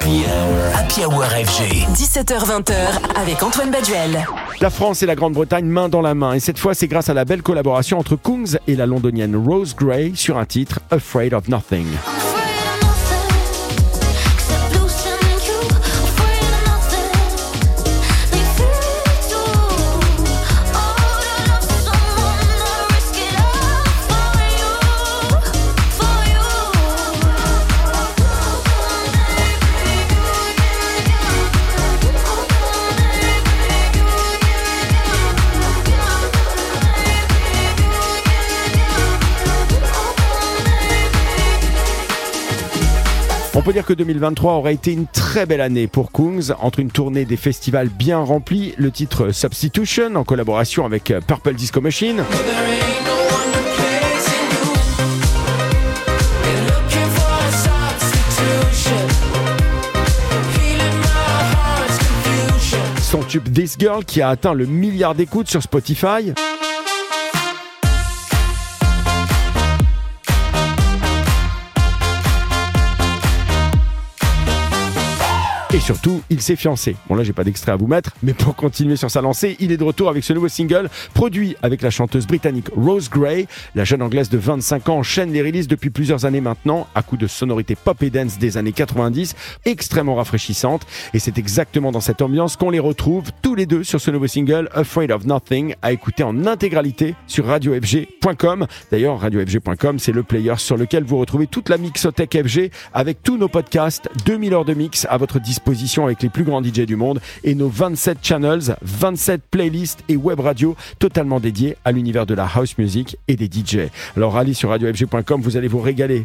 Happy Hour. Happy Hour FG. 17h20h avec Antoine Baduel. La France et la Grande-Bretagne main dans la main. Et cette fois, c'est grâce à la belle collaboration entre Kungs et la londonienne Rose Gray sur un titre Afraid of Nothing. On peut dire que 2023 aurait été une très belle année pour Kungs, entre une tournée des festivals bien remplie, le titre Substitution en collaboration avec Purple Disco Machine. Son tube This Girl qui a atteint le milliard d'écoutes sur Spotify. Et surtout, il s'est fiancé. Bon là, j'ai pas d'extrait à vous mettre, mais pour continuer sur sa lancée, il est de retour avec ce nouveau single produit avec la chanteuse britannique Rose Gray. La jeune anglaise de 25 ans enchaîne les releases depuis plusieurs années maintenant, à coup de sonorités pop et dance des années 90, extrêmement rafraîchissantes. Et c'est exactement dans cette ambiance qu'on les retrouve tous les deux sur ce nouveau single Afraid of Nothing, à écouter en intégralité sur radiofg.com. D'ailleurs, radiofg.com, c'est le player sur lequel vous retrouvez toute la mixothèque FG avec tous nos podcasts, 2000 heures de mix à votre disposition avec les plus grands DJ du monde et nos 27 channels, 27 playlists et web radio totalement dédiés à l'univers de la house music et des DJ. Alors allez sur radiofg.com, vous allez vous régaler